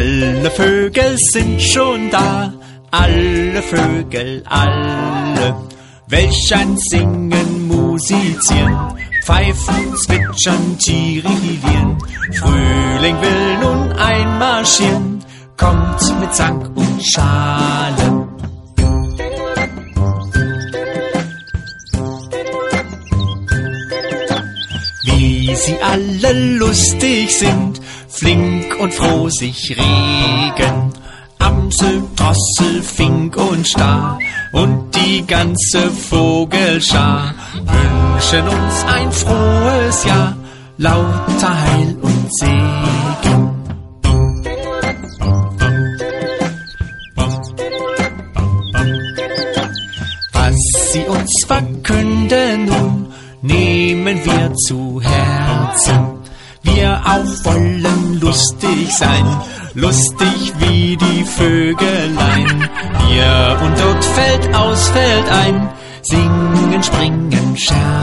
Alle Vögel sind schon da, alle Vögel, alle. Welch ein Singen, Musizieren, Pfeifen, Zwitschern, Tirilieren. Frühling will nun einmarschieren, kommt mit Sang und Schale. Wie sie alle lustig sind, flink und froh sich regen. Amsel, Drossel, Fink und Star und die ganze Vogelschar wünschen uns ein frohes Jahr, lauter Heil und Segen. Was sie uns verkünden nun, nehmen wir zu Herzen. Wir auch wollen lustig sein, lustig wie die Vögelein. Hier und dort fällt aus, fällt ein, singen, springen, scherzen.